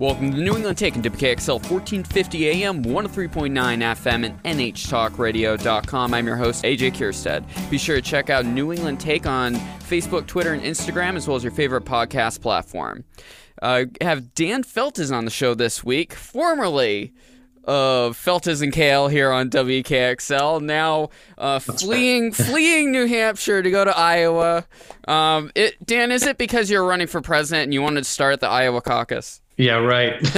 Welcome to the New England Take on WKXL 1450 AM, 103.9 FM, and NHTalkRadio.com. I'm your host, AJ Kierstead. Be sure to check out New England Take on Facebook, Twitter, and Instagram, as well as your favorite podcast platform. Uh, have Dan Feltes on the show this week, formerly of Feltes and Kale here on WKXL. Now uh, fleeing fleeing New Hampshire to go to Iowa. Um, it, Dan, is it because you're running for president and you wanted to start the Iowa caucus? Yeah, right.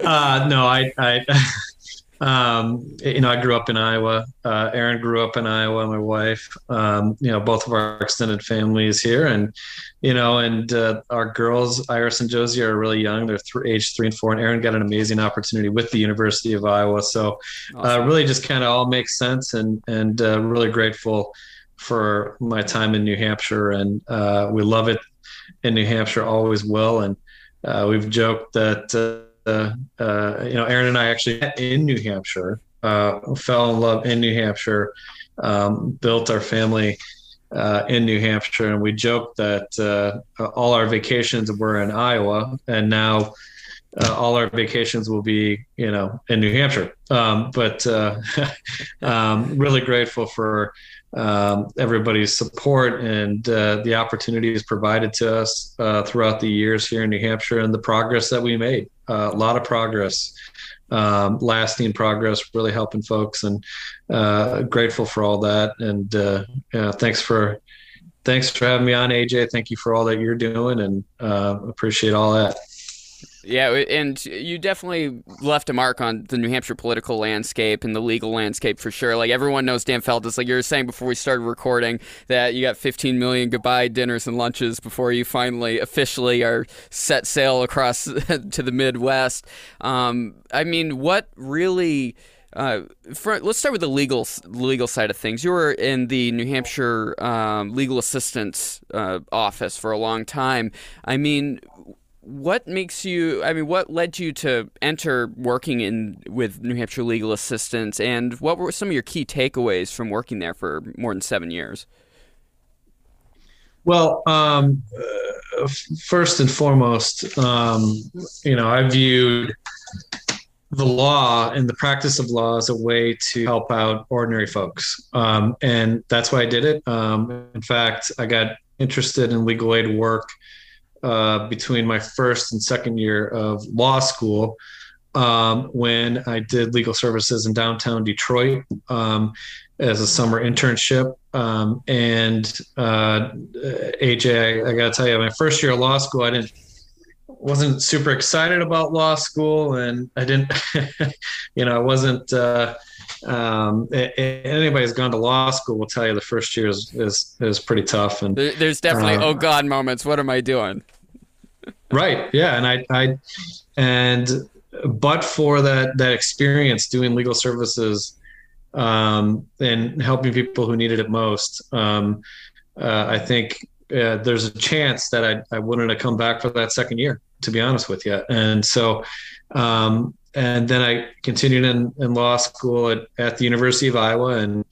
uh, no, I, I, um, you know, I grew up in Iowa. Uh, Aaron grew up in Iowa. My wife, um, you know, both of our extended families here, and you know, and uh, our girls, Iris and Josie, are really young. They're th- age three and four, and Aaron got an amazing opportunity with the University of Iowa. So, uh, awesome. uh, really, just kind of all makes sense, and and uh, really grateful for my time in New Hampshire, and uh, we love it in New Hampshire always will. And uh, we've joked that uh, uh, you know Aaron and I actually met in New Hampshire, uh, fell in love in New Hampshire, um, built our family. Uh, in New Hampshire, and we joked that all our vacations were in Iowa, and now all our vacations will be, you know, in New Hampshire. Um, but um, really grateful for um, everybody's support and uh, the opportunities provided to us uh, throughout the years here in New Hampshire and the progress that we made. Uh, a lot of progress, um, lasting progress, really helping folks, and uh, grateful for all that. And uh, thanks for thanks for having me on, AJ. Thank you for all that you're doing, and uh, appreciate all that. Yeah, and you definitely left a mark on the New Hampshire political landscape and the legal landscape for sure. Like everyone knows Dan Feltes. Like you were saying before we started recording, that you got 15 million goodbye dinners and lunches before you finally officially are set sail across to the Midwest. Um, I mean, what really? Uh, for, let's start with the legal legal side of things. You were in the New Hampshire um, legal assistance uh, office for a long time. I mean, what makes you i mean what led you to enter working in with new hampshire legal assistance and what were some of your key takeaways from working there for more than seven years? Well um, uh, first and foremost um, you know i viewed the law and the practice of law as a way to help out ordinary folks. Um, and that's why i did it. Um, in fact i got interested in legal aid work uh, between my first and second year of law school um, when I did legal services in downtown Detroit um, as a summer internship. Um, and uh, AJ, I, I got to tell you, my first year of law school, I didn't wasn't super excited about law school, and I didn't, you know, I wasn't. Uh, um, anybody who's gone to law school will tell you the first year is is, is pretty tough. And there's definitely uh, oh god moments. What am I doing? right. Yeah. And I I and but for that that experience doing legal services um, and helping people who needed it most, um, uh, I think uh, there's a chance that I, I wouldn't have come back for that second year, to be honest with you. And so, um, and then I continued in, in law school at, at the University of Iowa and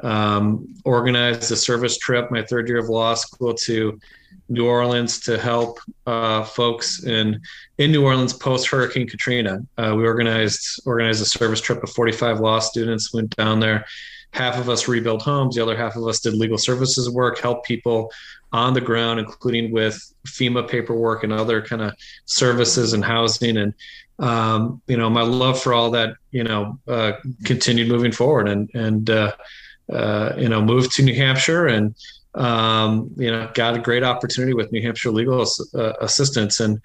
um, organized a service trip my third year of law school to New Orleans to help uh, folks in in New Orleans post Hurricane Katrina. Uh, we organized organized a service trip of 45 law students. Went down there. Half of us rebuild homes. The other half of us did legal services work, help people on the ground, including with FEMA paperwork and other kind of services and housing. And um, you know, my love for all that, you know, uh, continued moving forward and, and, uh, uh, you know, moved to New Hampshire and, um, you know, got a great opportunity with New Hampshire legal uh, assistance. And,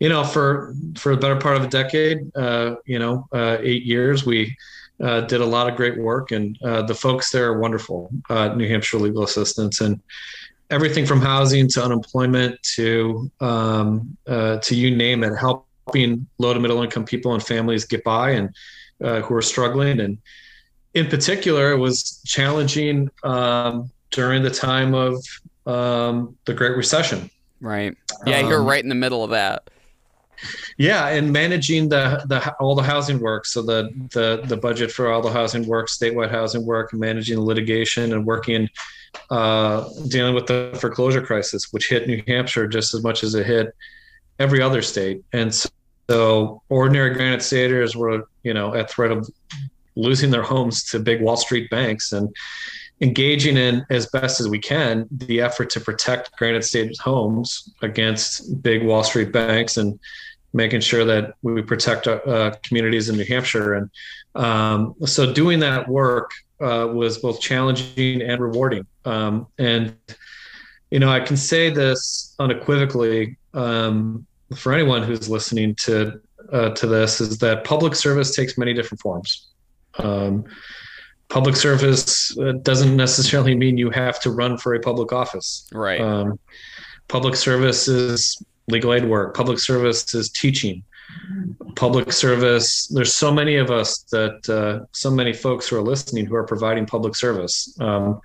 you know, for, for the better part of a decade, uh, you know, uh, eight years, we, uh, did a lot of great work and uh, the folks there are wonderful uh, new hampshire legal assistance and everything from housing to unemployment to um, to you name it helping low to middle income people and families get by and uh, who are struggling. And in particular, it was challenging um, during the time of um, the Great Recession. Right. Yeah, you're um, right in the middle of that. Yeah, and managing the the all the housing work, so the the the budget for all the housing work, statewide housing work, managing the litigation, and working uh, dealing with the foreclosure crisis, which hit New Hampshire just as much as it hit every other state. And so, so ordinary Granite Staters were, you know, at threat of losing their homes to big Wall Street banks and engaging in as best as we can the effort to protect Granite State homes against big Wall Street banks and making sure that we protect our uh, communities in New Hampshire. And um, so doing that work uh, was both challenging and rewarding. Um, and, you know, I can say this unequivocally um, for anyone who's listening to uh, to this is that public service takes many different forms. Um, public service uh, doesn't necessarily mean you have to run for a public office. Right. Um, public service is legal aid work. Public service is teaching. Public service. There's so many of us that uh, so many folks who are listening who are providing public service. Um,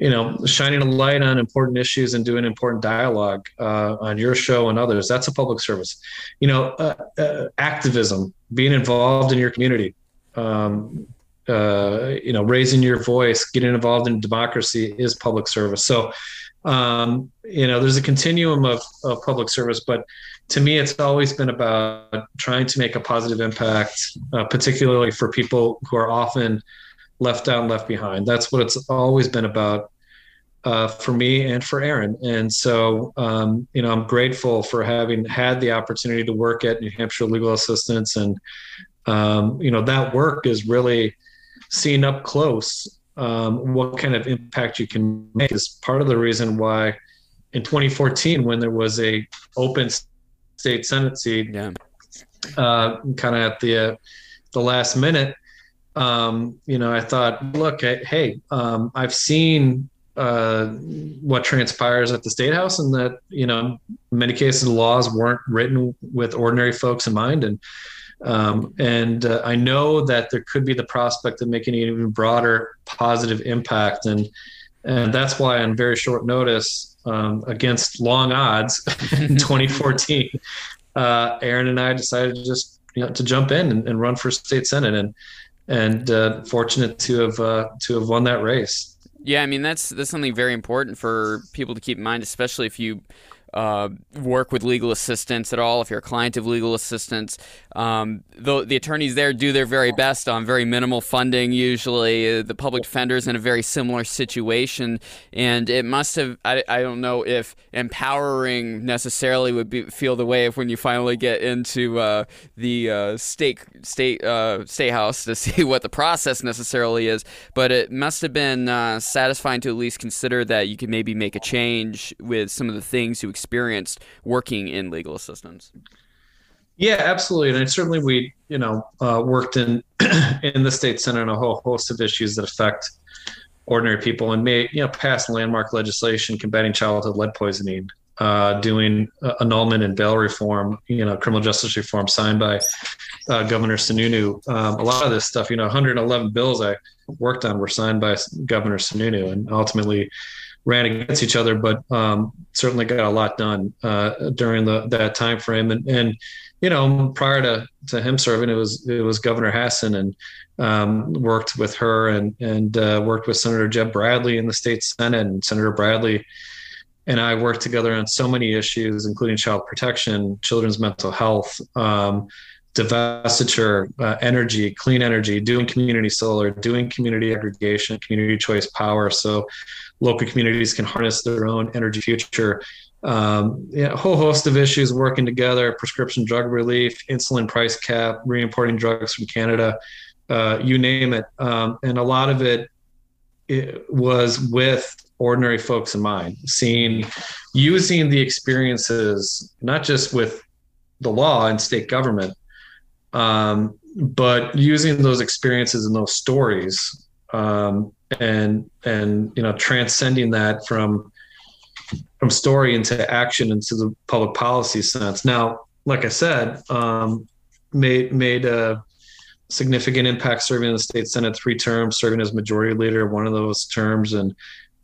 you know, shining a light on important issues and doing important dialogue uh, on your show and others. That's a public service. You know, uh, uh activism, being involved in your community. Um, uh, you know, raising your voice, getting involved in democracy is public service. So, um, you know, there's a continuum of, of public service, but to me, it's always been about trying to make a positive impact, uh, particularly for people who are often left out and left behind. That's what it's always been about uh, for me and for Aaron. And so, um, you know, I'm grateful for having had the opportunity to work at New Hampshire Legal Assistance. And, um, you know, that work is really seen up close um, what kind of impact you can make is part of the reason why in 2014, when there was a open state Senate seat, yeah. uh, kind of at the, uh, the last minute, um, you know, I thought, look, hey, um, I've seen uh, what transpires at the state house, and that you know, in many cases, the laws weren't written with ordinary folks in mind, and um, and uh, I know that there could be the prospect of making an even broader positive impact, and and that's why on very short notice, um, against long odds, in 2014, uh, Aaron and I decided to just you know to jump in and, and run for state senate, and and uh, fortunate to have uh, to have won that race. Yeah, I mean that's that's something very important for people to keep in mind, especially if you uh, work with legal assistance at all, if you're a client of legal assistance. Um, the, the attorneys there do their very best on very minimal funding, usually. Uh, the public defender is in a very similar situation. And it must have, I, I don't know if empowering necessarily would be, feel the way if when you finally get into uh, the uh, state, state, uh, state house to see what the process necessarily is, but it must have been uh, satisfying to at least consider that you could maybe make a change with some of the things you experienced working in legal assistance. Yeah, absolutely, and certainly we, you know, uh, worked in in the state senate on a whole host of issues that affect ordinary people, and made you know passed landmark legislation combating childhood lead poisoning, uh, doing uh, annulment and bail reform, you know, criminal justice reform signed by uh, Governor Sununu. Um, a lot of this stuff, you know, 111 bills I worked on were signed by Governor Sununu, and ultimately ran against each other, but um, certainly got a lot done uh, during the that time frame. And and you know, prior to, to him serving, it was it was Governor Hassan and um, worked with her and and uh, worked with Senator Jeb Bradley in the state senate and Senator Bradley. And I worked together on so many issues, including child protection, children's mental health, um, divestiture, uh, energy, clean energy, doing community solar, doing community aggregation, community choice power. So local communities can harness their own energy future. Um, yeah, a whole host of issues working together prescription drug relief, insulin price cap, re importing drugs from Canada, uh, you name it. Um, and a lot of it, it was with ordinary folks in mind, seeing, using the experiences, not just with the law and state government, um, but using those experiences and those stories um, and and you know transcending that from from story into action into the public policy sense. Now, like I said, um, made made a significant impact serving in the state senate three terms, serving as majority leader one of those terms, and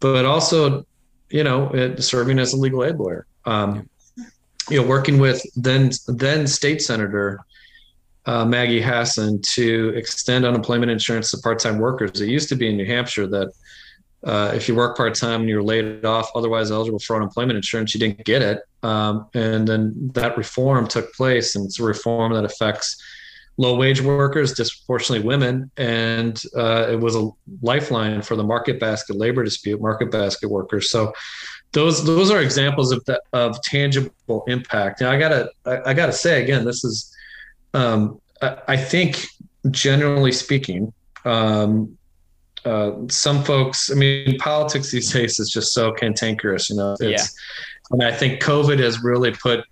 but also, you know, it, serving as a legal aid lawyer. Um, you know, working with then then state senator uh, Maggie Hassan to extend unemployment insurance to part-time workers. It used to be in New Hampshire that uh, if you work part time and you're laid off, otherwise eligible for unemployment insurance, you didn't get it. Um, and then that reform took place, and it's a reform that affects low wage workers, disproportionately women, and uh, it was a lifeline for the market basket labor dispute, market basket workers. So those those are examples of the, of tangible impact. Now I gotta I, I gotta say again, this is um, I, I, think generally speaking. Um, uh, some folks, I mean, politics these days is just so cantankerous, you know. It's, yeah. And I think COVID has really put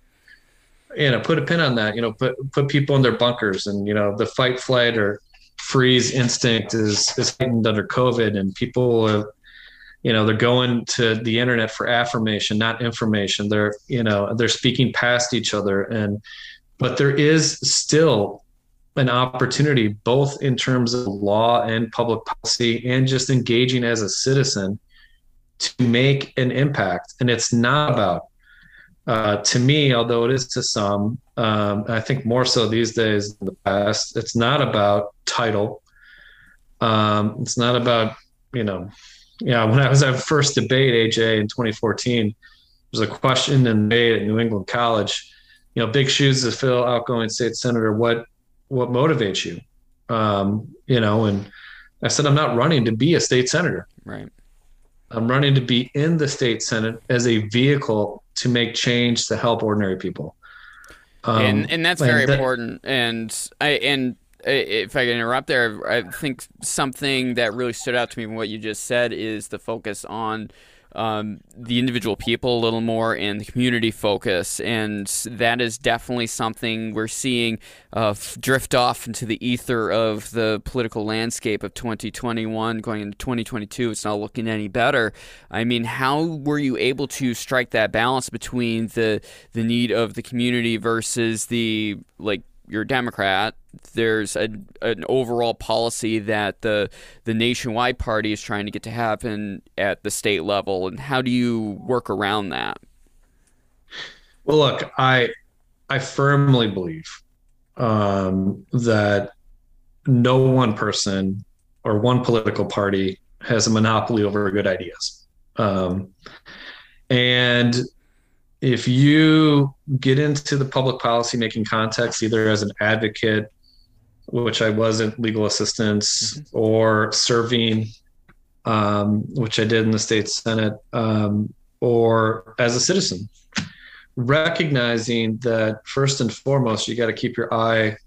you know put a pin on that you know put put people in their bunkers and you know the fight flight or freeze instinct is is heightened under covid and people have you know they're going to the internet for affirmation not information they're you know they're speaking past each other and but there is still an opportunity both in terms of law and public policy and just engaging as a citizen to make an impact and it's not about uh, to me, although it is to some, um, I think more so these days than the past, it's not about title. Um, it's not about, you know, yeah, when I was at first debate, AJ, in 2014, there was a question in debate at New England College, you know, big shoes to fill, outgoing state senator, what, what motivates you? Um, you know, and I said, I'm not running to be a state senator. Right. I'm running to be in the state senate as a vehicle to make change to help ordinary people. Um, and and that's very that, important. And I and if I can interrupt there, I think something that really stood out to me from what you just said is the focus on um, the individual people a little more and the community focus. And that is definitely something we're seeing uh, drift off into the ether of the political landscape of 2021 going into 2022. It's not looking any better. I mean, how were you able to strike that balance between the the need of the community versus the like you're a Democrat, there's a, an overall policy that the the nationwide party is trying to get to happen at the state level, and how do you work around that? Well, look, I I firmly believe um, that no one person or one political party has a monopoly over good ideas, um, and if you get into the public policy making context, either as an advocate, which I was in legal assistance, mm-hmm. or serving, um, which I did in the state senate, um, or as a citizen, recognizing that first and foremost, you got to keep your eye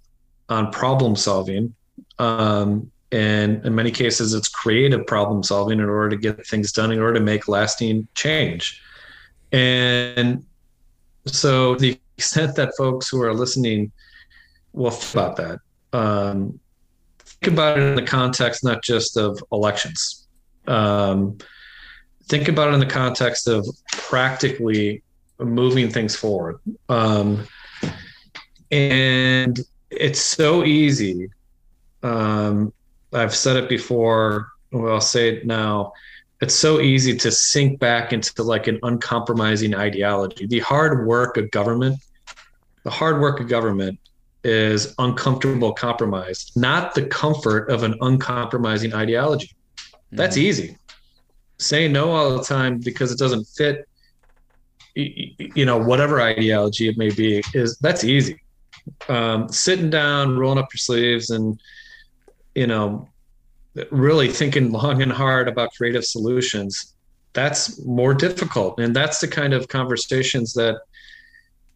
on problem solving. Um, and in many cases, it's creative problem solving in order to get things done, in order to make lasting change. And so the extent that folks who are listening will think about that, um, think about it in the context not just of elections. Um, think about it in the context of practically moving things forward. Um, and it's so easy. Um, I've said it before. Well, I'll say it now it's so easy to sink back into like an uncompromising ideology. The hard work of government, the hard work of government is uncomfortable compromise, not the comfort of an uncompromising ideology. That's mm-hmm. easy. Say no all the time because it doesn't fit you know whatever ideology it may be is that's easy um, sitting down rolling up your sleeves and you know really thinking long and hard about creative solutions, that's more difficult. And that's the kind of conversations that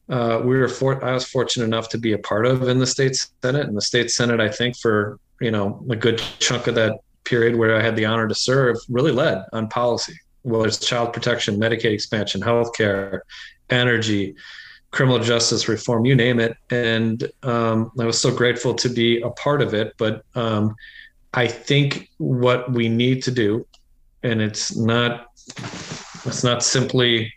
uh, we were for, I was fortunate enough to be a part of in the state senate and the state senate. I think for, you know, a good chunk of that period where I had the honor to serve really led on policy, whether it's child protection, Medicaid expansion, healthcare, energy, criminal justice reform, you name it. And um, I was so grateful to be a part of it. But um, I think what we need to do, and it's not it's not simply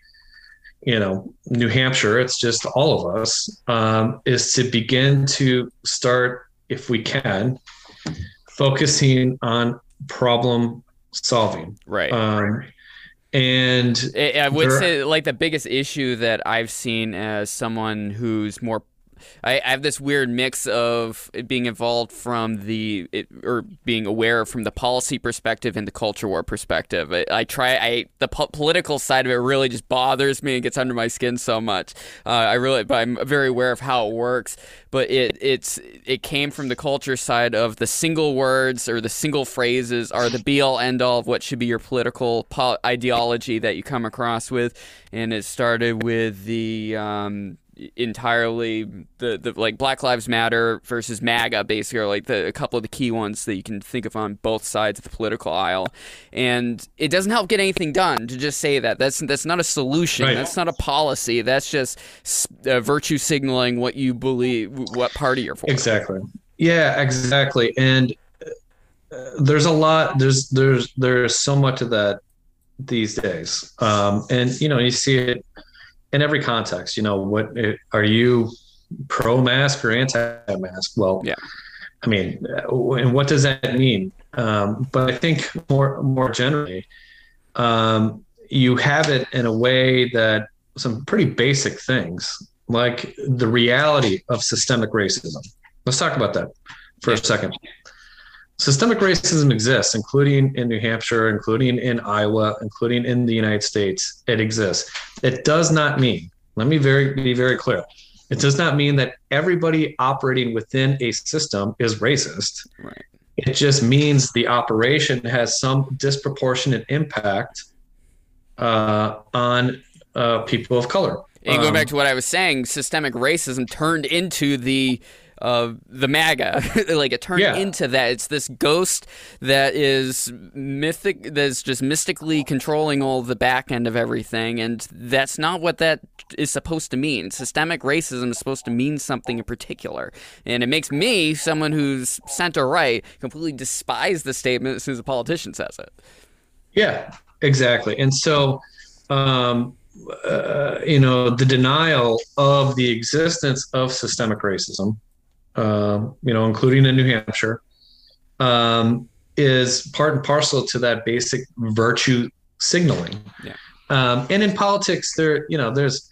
you know New Hampshire, it's just all of us, um, is to begin to start, if we can, focusing on problem solving. Right. Um, and I would say like the biggest issue that I've seen as someone who's more I, I have this weird mix of being involved from the it, or being aware from the policy perspective and the culture war perspective. I, I try. I the po- political side of it really just bothers me and gets under my skin so much. Uh, I really, but I'm very aware of how it works. But it it's it came from the culture side of the single words or the single phrases are the be all end all of what should be your political po- ideology that you come across with, and it started with the. Um, entirely the, the like Black Lives Matter versus MAGA basically are like the a couple of the key ones that you can think of on both sides of the political aisle. And it doesn't help get anything done to just say that. That's that's not a solution. Right. That's not a policy. That's just uh, virtue signaling what you believe what party you're for. Exactly. Yeah, exactly. And uh, there's a lot there's there's there's so much of that these days. Um, and you know, you see it in every context. You know, what are you pro mask or anti mask? Well, yeah. I mean, and what does that mean? Um, but I think more more generally, um, you have it in a way that some pretty basic things, like the reality of systemic racism. Let's talk about that for a second systemic racism exists, including in New Hampshire, including in Iowa, including in the United States. It exists. It does not mean, let me very be very clear. It does not mean that everybody operating within a system is racist. Right. It just means the operation has some disproportionate impact uh, on uh, people of color. And going um, back to what I was saying, systemic racism turned into the of the MAGA. like it turned yeah. into that. It's this ghost that is mythic, that's just mystically controlling all the back end of everything, and that's not what that is supposed to mean. Systemic racism is supposed to mean something in particular, and it makes me, someone who's center right, completely despise the statement as soon as a politician says it. Yeah, exactly. And so. Um, uh, you know the denial of the existence of systemic racism um, you know, including in New Hampshire, um, is part and parcel to that basic virtue signaling. Yeah. Um, and in politics, there, you know, there's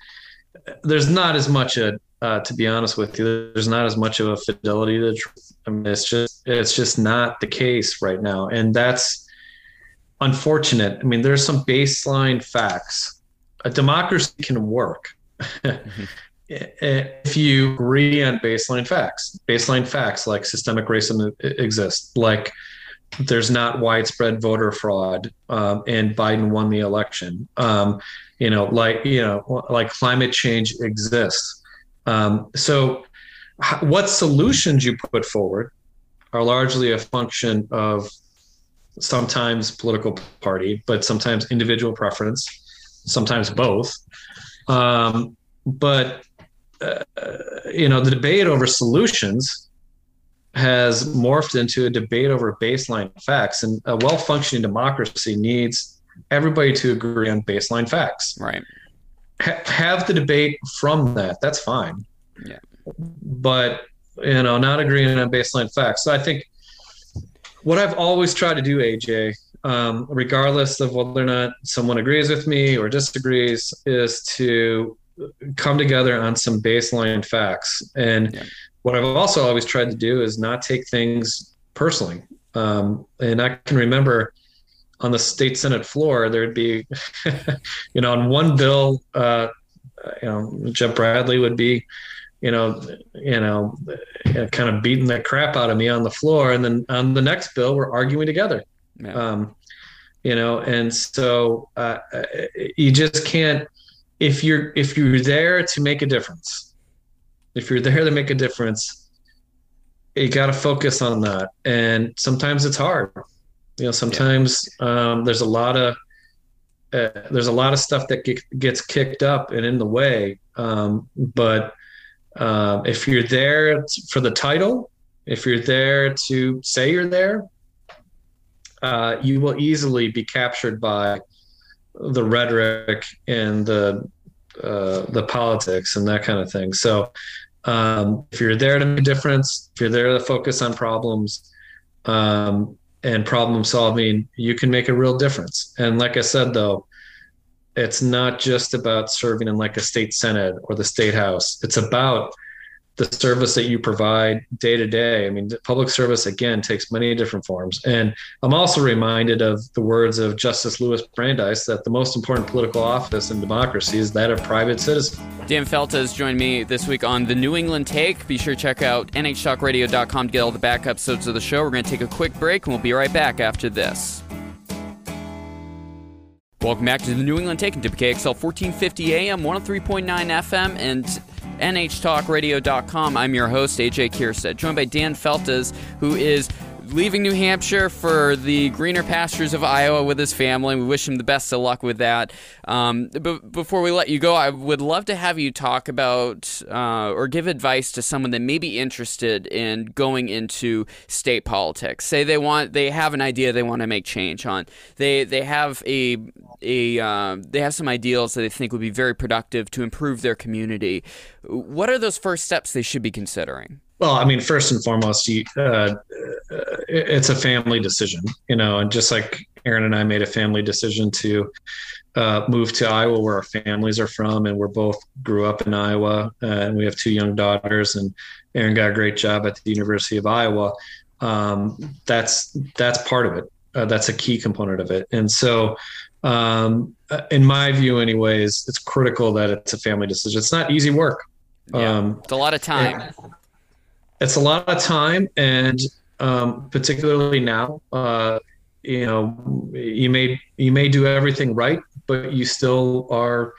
there's not as much a uh, to be honest with you, there's not as much of a fidelity to the truth. I mean, it's just it's just not the case right now, and that's unfortunate. I mean, there's some baseline facts. A democracy can work. mm-hmm if you agree on baseline facts, baseline facts like systemic racism exists, like there's not widespread voter fraud, um, and Biden won the election. Um, you know, like you know, like climate change exists. Um, so, what solutions you put forward are largely a function of sometimes political party, but sometimes individual preference, sometimes both. Um, but uh, you know, the debate over solutions has morphed into a debate over baseline facts, and a well-functioning democracy needs everybody to agree on baseline facts. Right. Ha- have the debate from that. That's fine. Yeah. But you know, not agreeing on baseline facts. So I think what I've always tried to do, AJ, um, regardless of whether or not someone agrees with me or disagrees, is to come together on some baseline facts. And yeah. what I've also always tried to do is not take things personally. Um, and I can remember on the state senate floor, there'd be, you know, on one bill, uh, you know, Jeb Bradley would be, you know, you know, kind of beating the crap out of me on the floor, and then on the next bill, we're arguing together. Yeah. Um, you know, and so uh, you just can't if you're if you're there to make a difference if you're there to make a difference you got to focus on that and sometimes it's hard you know sometimes yeah. um, there's a lot of uh, there's a lot of stuff that get, gets kicked up and in the way um, but uh, if you're there for the title if you're there to say you're there uh, you will easily be captured by the rhetoric and the uh, the politics and that kind of thing. So um, if you're there to make a difference, if you're there to focus on problems um, and problem solving, you can make a real difference. And like I said, though, it's not just about serving in like a state senate or the state house. It's about the service that you provide day to day. I mean, public service again takes many different forms. And I'm also reminded of the words of Justice Louis Brandeis that the most important political office in democracy is that of private citizen. Dan Feltes has joined me this week on the New England Take. Be sure to check out nhtalkradio.com to get all the back episodes of the show. We're going to take a quick break and we'll be right back after this. Welcome back to the New England Take and WKXL 1450 AM, 103.9 FM, and NHTalkRadio.com. I'm your host, AJ Kierstead, joined by Dan Feltes, who is leaving New Hampshire for the greener pastures of Iowa with his family. We wish him the best of luck with that. Um, but before we let you go, I would love to have you talk about uh, or give advice to someone that may be interested in going into state politics. Say they want, they have an idea they want to make change on. They they have a a uh, they have some ideals that they think would be very productive to improve their community. What are those first steps they should be considering? Well, I mean, first and foremost, you, uh, it's a family decision, you know, and just like Aaron and I made a family decision to uh, move to Iowa, where our families are from, and we're both grew up in Iowa, uh, and we have two young daughters, and Aaron got a great job at the University of Iowa. Um, that's that's part of it. Uh, that's a key component of it, and so um, in my view, anyways, it's critical that it's a family decision. It's not easy work. Yeah, um, it's a lot of time it's a lot of time and um, particularly now uh, you know you may you may do everything right but you still are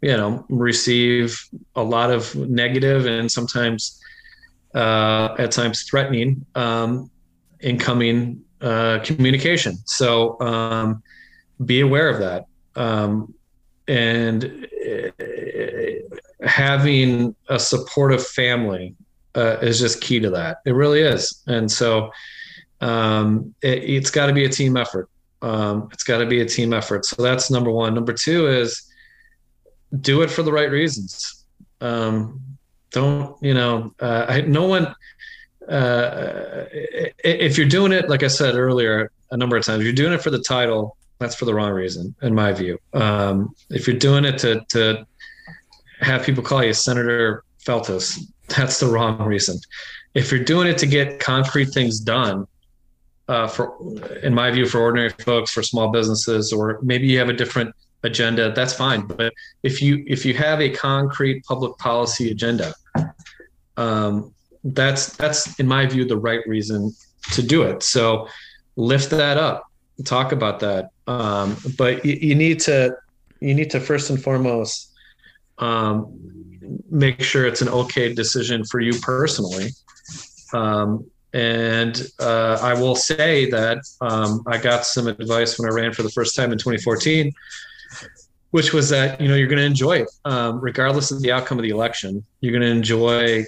you know receive a lot of negative and sometimes uh, at times threatening um, incoming uh, communication. So um, be aware of that. Um, and uh, having a supportive family uh, is just key to that. It really is. And so um, it, has got to be a team effort. Um, it's got to be a team effort. So that's number one. Number two is do it for the right reasons. Um, don't, you know, uh, I, no one, uh, if you're doing it, like I said earlier, a number of times, you're doing it for the title, that's for the wrong reason, in my view. Um, if you're doing it to, to have people call you Senator Feltes, that's the wrong reason. If you're doing it to get concrete things done, uh, for in my view, for ordinary folks, for small businesses, or maybe you have a different agenda, that's fine. But if you if you have a concrete public policy agenda, um, that's that's in my view the right reason to do it. So lift that up, talk about that. Um, but you, you, need to you need to first and foremost um, make sure it's an okay decision for you personally. Um, and uh, I will say that um, I got some advice when I ran for the first time in 2014, which was that you know you're going to enjoy it um, regardless of the outcome of the election. You're going to enjoy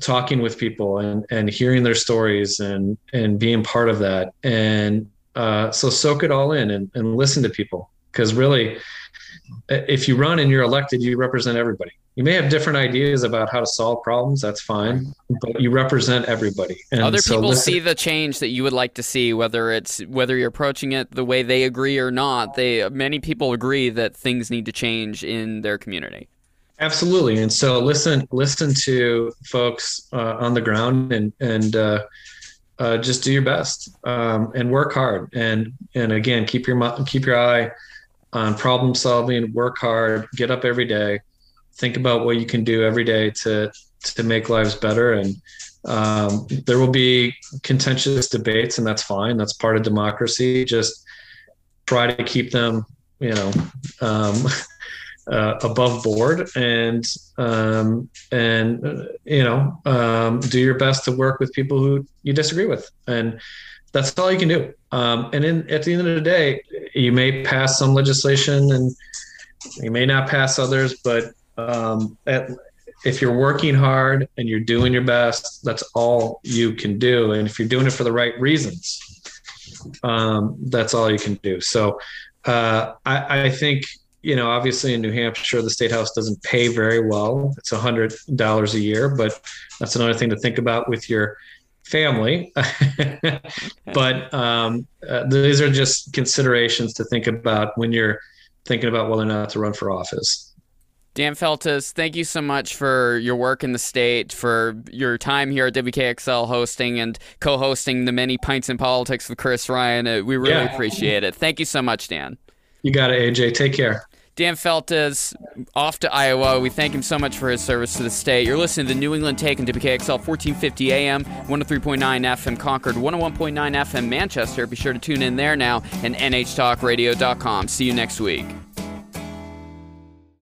talking with people and and hearing their stories and and being part of that. And uh, so soak it all in and, and listen to people because really, if you run and you're elected, you represent everybody you may have different ideas about how to solve problems that's fine but you represent everybody. And other so people listen- see the change that you would like to see whether it's whether you're approaching it the way they agree or not they many people agree that things need to change in their community. Absolutely. And so listen listen to folks uh, on the ground and and uh, uh, just do your best um, and work hard. And and again keep your keep your eye on problem solving work hard get up every day think about what you can do every day to to make lives better. And um, there will be contentious debates and that's fine. That's part of democracy. Just try to keep them you know um, uh, above board and um, and uh, you know um, do your best to work with people who you disagree with. And that's all you can do. Um, and in, at the end of the day you may pass some legislation and you may not pass others but um, at, if you're working hard and you're doing your best, that's all you can do. And if you're doing it for the right reasons, um, that's all you can do. So uh, I, I, think, you know, obviously in New Hampshire, the state house doesn't pay very well. It's a hundred dollars a year, but that's another thing to think about with your family. but um, uh, these are just considerations to think about when you're thinking about whether or not to run for office. Dan Feltes, thank you so much for your work in the state, for your time here at WKXL hosting and co hosting the many Pints in Politics with Chris Ryan. Uh, we really yeah. appreciate it. Thank you so much, Dan. You got it, AJ. Take care. Dan Feltes off to Iowa. We thank him so much for his service to the state. You're listening to the New England Take on WKXL 1450 AM, 103.9 FM Concord, 101.9 FM Manchester. Be sure to tune in there now and nhtalkradio.com. See you next week.